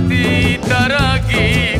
μάτι ταράκι.